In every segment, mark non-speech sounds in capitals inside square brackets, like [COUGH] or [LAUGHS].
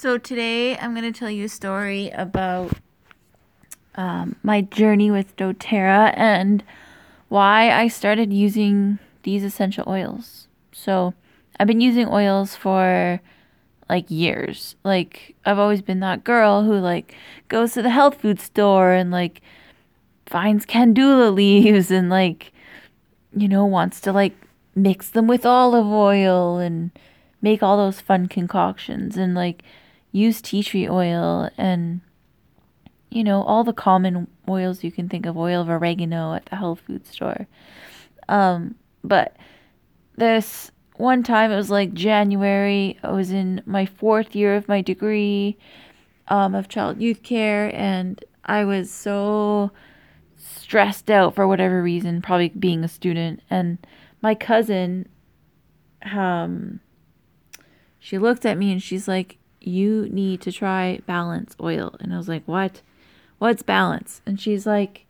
So today I'm going to tell you a story about um, my journey with doTERRA and why I started using these essential oils. So I've been using oils for like years. Like I've always been that girl who like goes to the health food store and like finds calendula [LAUGHS] leaves and like you know wants to like mix them with olive oil and make all those fun concoctions and like use tea tree oil and you know all the common oils you can think of oil of oregano at the health food store. Um, but this one time it was like january i was in my fourth year of my degree um, of child youth care and i was so stressed out for whatever reason probably being a student and my cousin um she looked at me and she's like you need to try balance oil. And I was like, what? What's balance? And she's like,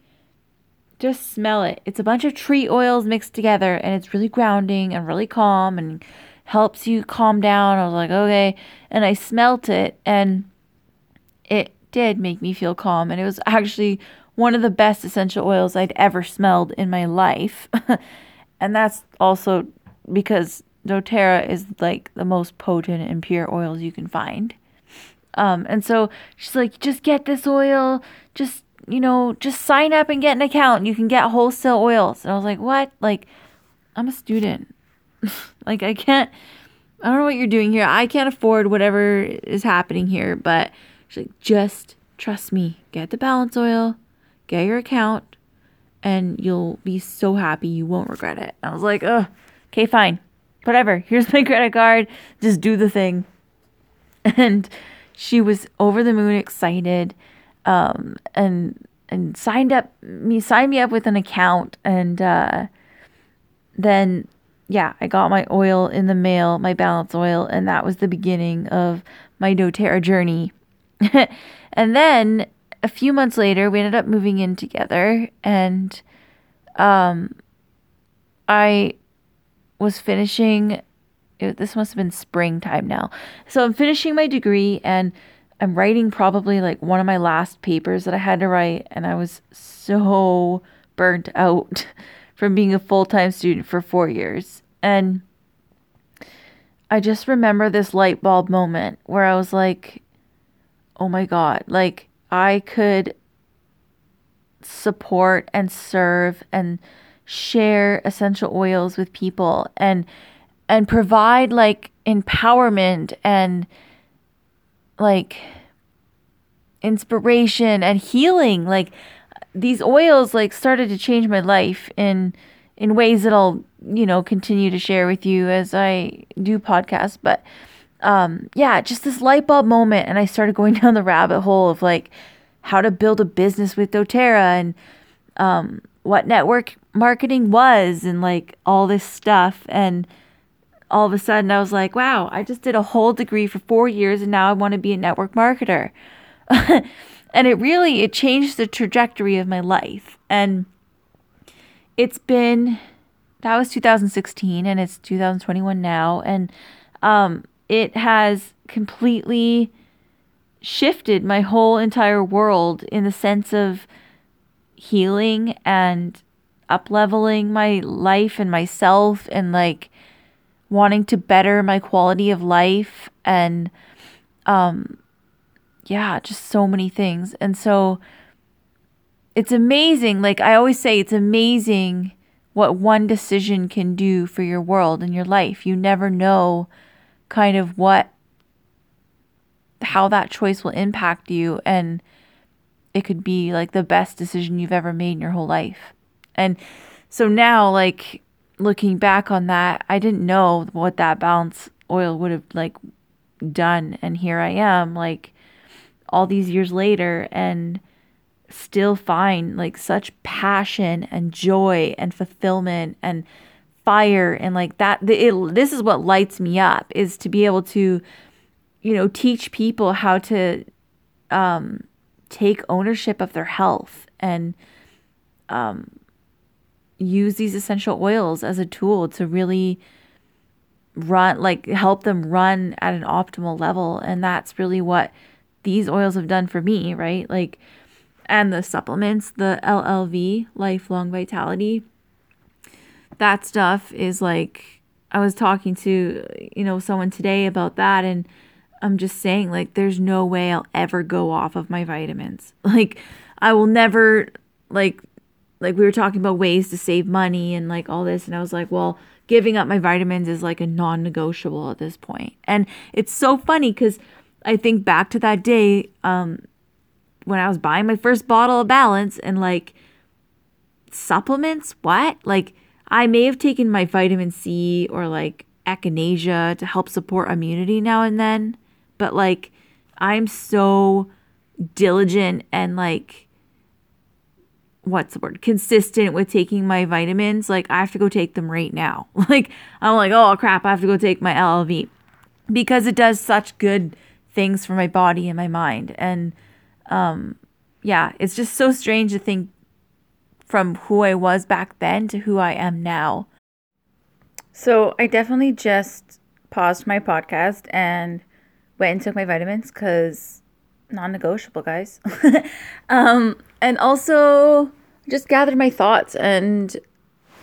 just smell it. It's a bunch of tree oils mixed together and it's really grounding and really calm and helps you calm down. I was like, okay. And I smelt it and it did make me feel calm. And it was actually one of the best essential oils I'd ever smelled in my life. [LAUGHS] and that's also because doTERRA is like the most potent and pure oils you can find. Um, and so she's like, just get this oil, just, you know, just sign up and get an account. You can get wholesale oils. And I was like, what? Like, I'm a student. [LAUGHS] like, I can't, I don't know what you're doing here. I can't afford whatever is happening here. But she's like, just trust me. Get the balance oil, get your account, and you'll be so happy you won't regret it. I was like, oh, okay, fine whatever, here's my credit card, just do the thing. And she was over the moon excited um, and and signed up me signed me up with an account and uh, then yeah, I got my oil in the mail, my balance oil, and that was the beginning of my doTERRA journey. [LAUGHS] and then a few months later, we ended up moving in together, and um, I was finishing it, this must have been springtime now. So I'm finishing my degree and I'm writing probably like one of my last papers that I had to write and I was so burnt out [LAUGHS] from being a full-time student for 4 years. And I just remember this light bulb moment where I was like, "Oh my god, like I could support and serve and share essential oils with people and and provide like empowerment and like inspiration and healing. Like these oils like started to change my life in in ways that I'll you know continue to share with you as I do podcasts. But um yeah just this light bulb moment and I started going [LAUGHS] down the rabbit hole of like how to build a business with doTERRA and um what network marketing was and like all this stuff. And all of a sudden I was like, wow, I just did a whole degree for four years and now I want to be a network marketer. [LAUGHS] and it really it changed the trajectory of my life. And it's been that was 2016 and it's 2021 now and um it has completely shifted my whole entire world in the sense of healing and up leveling my life and myself and like wanting to better my quality of life and um yeah, just so many things. And so it's amazing. Like I always say it's amazing what one decision can do for your world and your life. You never know kind of what how that choice will impact you and it could be like the best decision you've ever made in your whole life. And so now, like, looking back on that, I didn't know what that balance oil would have, like, done. And here I am, like, all these years later, and still find like such passion and joy and fulfillment and fire and like that it, this is what lights me up is to be able to you know teach people how to um take ownership of their health and um use these essential oils as a tool to really run like help them run at an optimal level and that's really what these oils have done for me right? Like and the supplements the llv lifelong vitality that stuff is like i was talking to you know someone today about that and i'm just saying like there's no way i'll ever go off of my vitamins. [LAUGHS] Like i will never like like we were talking about ways to save money and like all this and i was like well giving up my vitamins is like a non negotiable at this point. And it's so funny because I think back to that day um, when I was buying my first bottle of balance and like supplements, what? Like, I may have taken my vitamin C or like echinacea to help support immunity now and then, but like, I'm so diligent and like what's the word? Consistent with taking my vitamins like i have to go take them right now. [LAUGHS] Like i'm like oh crap i have to go take my llv because it does such good things for my body and my mind. And um yeah it's just so strange to think from who i was back then to who i am now. So i definitely just paused my podcast and went and took my vitamins because non-negotiable guys. [LAUGHS] Um and also just gather my thoughts and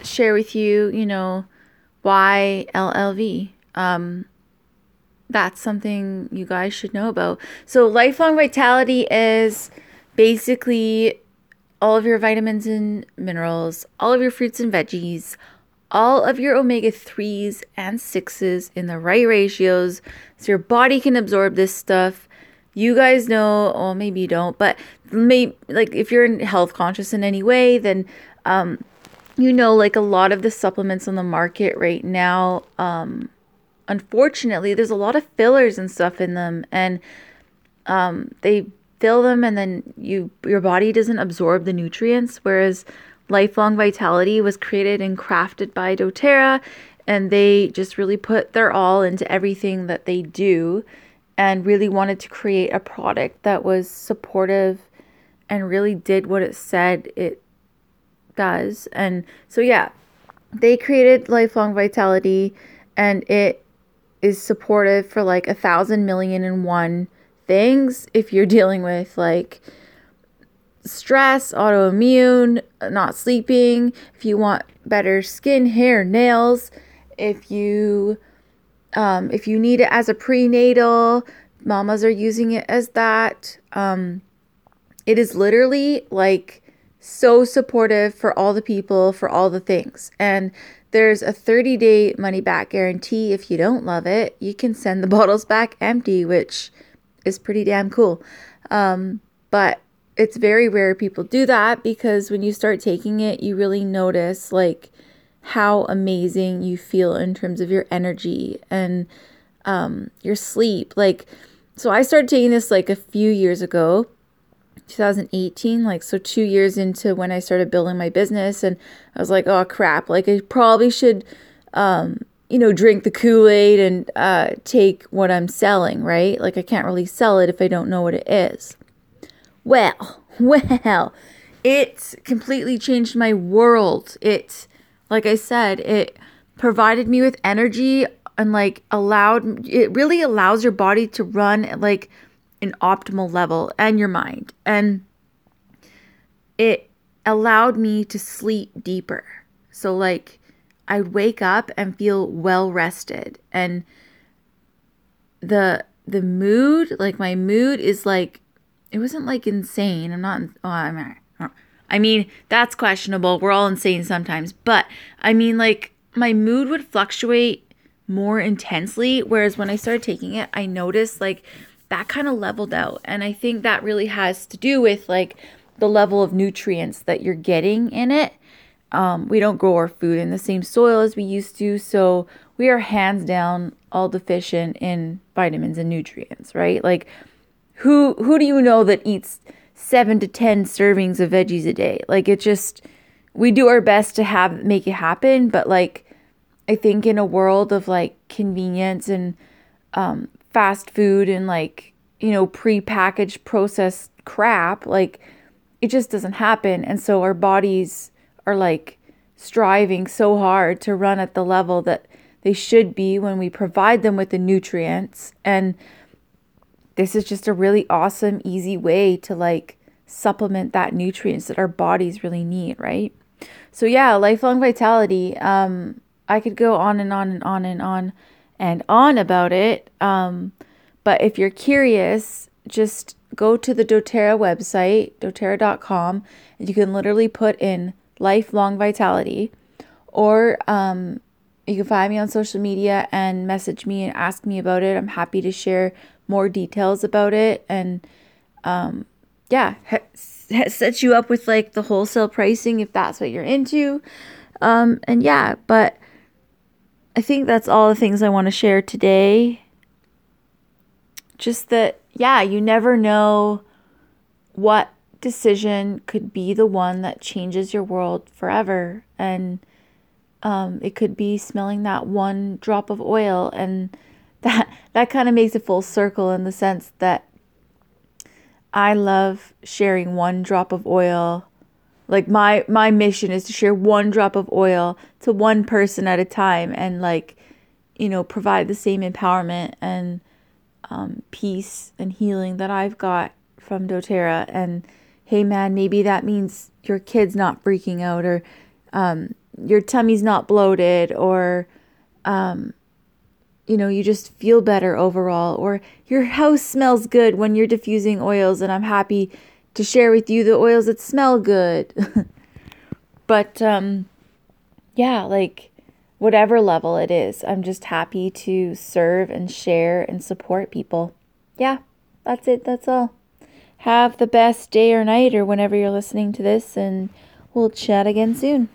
share with you, you know, why LLV. Um, that's something you guys should know about. So, lifelong vitality is basically all of your vitamins and minerals, all of your fruits and veggies, all of your omega 3s and 6s in the right ratios so your body can absorb this stuff you guys know, or maybe you don't, but maybe like if you're health conscious in any way, then um, you know, like a lot of the supplements on the market right now, um, unfortunately, there's a lot of fillers and stuff in them, and um, they fill them, and then you your body doesn't absorb the nutrients. Whereas Lifelong Vitality was created and crafted by DoTerra, and they just really put their all into everything that they do and really wanted to create a product that was supportive and really did what it said it does. And so, yeah, they created Lifelong Vitality and it is supportive for like a thousand million and one things if you're [LAUGHS] dealing with like stress, autoimmune, not sleeping, if you want better skin, hair, nails, if you um, if you need it as a prenatal, mamas are using it as that. Um, it is literally like so supportive for all the people, for all the things. And there's a 30 day money back guarantee. If you don't love it, you can send the [LAUGHS] bottles back empty, which is pretty damn cool. Um, but it's very rare people do that because when you start taking it, you really notice like how amazing you feel in terms of your energy and um, your sleep. Like, so I started taking this like a few years ago, 2018, like, so two years into when I started building my business. And I was like, oh crap, like, I probably should, um, you know, drink the Kool Aid and uh, take what I'm selling, right? Like, I can't really sell it if I don't know what it is. Well, [LAUGHS] well, it completely changed my world. It, like I said, it provided me with energy and like allowed it really allows your body to run at like an optimal level and your mind. And it allowed me to sleep deeper. So like I'd wake up and feel well rested and the the mood, like my mood is like it wasn't like insane. I'm not oh, I'm I mean, that's questionable. We're all insane sometimes. But I mean, like, my mood would fluctuate more intensely. Whereas when I started taking it, I noticed like that kind of leveled out. And I think that really has to do with like the level of nutrients that you're getting in it. Um, we don't grow our food in the same soil as we used to. So we are hands down all deficient in vitamins and nutrients, right? Like, who who do you know that eats seven to 10 servings of veggies a day. Like it just, we do our best to have, make it happen. But like, I think in a world of like convenience and um, fast food and like, you know, pre-packaged processed crap, like it just doesn't happen. And so our bodies are like striving so hard to run at the level that they should be when we provide them with the nutrients. And this is just a really awesome, easy way to like supplement that nutrients that our bodies really need, right? So yeah, lifelong vitality. Um, I could go on and on and on and on and on about it. Um, but if you're curious, just go to the doTERRA website, doTERRA.com, and you can literally put in lifelong vitality. Or um, you can find me on social media and message me and ask me about it. I'm happy to share more details about it and um, yeah, ha- set you up with like the wholesale pricing if that's what you're into. Um, and yeah, but I think that's all the things I want to share today. Just that, yeah, you never know what decision could be the one that changes your world forever. And um, it could be smelling that one drop of oil. And [LAUGHS] that, that kind of makes a full circle in the sense that I love sharing one drop of oil. Like my my mission is to share one drop of oil to one person at a time and like you know provide the same empowerment and um, peace and healing that I've got from doTERRA and hey man maybe that means your kid's not freaking out or um, your tummy's not bloated or um, you know, you just feel better overall, or your house smells good when you're diffusing oils, and I'm happy to share with you the oils that smell good. [LAUGHS] but, um, yeah, like whatever level it is, I'm just happy to serve and share and support people. Yeah, that's it. That's all. Have the best day or night or whenever you're listening to this, and we'll chat again soon.